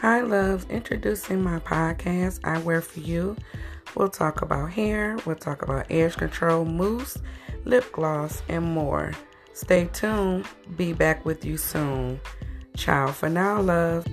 Hi, loves. Introducing my podcast, I Wear For You. We'll talk about hair, we'll talk about edge control, mousse, lip gloss, and more. Stay tuned. Be back with you soon. Ciao for now, love.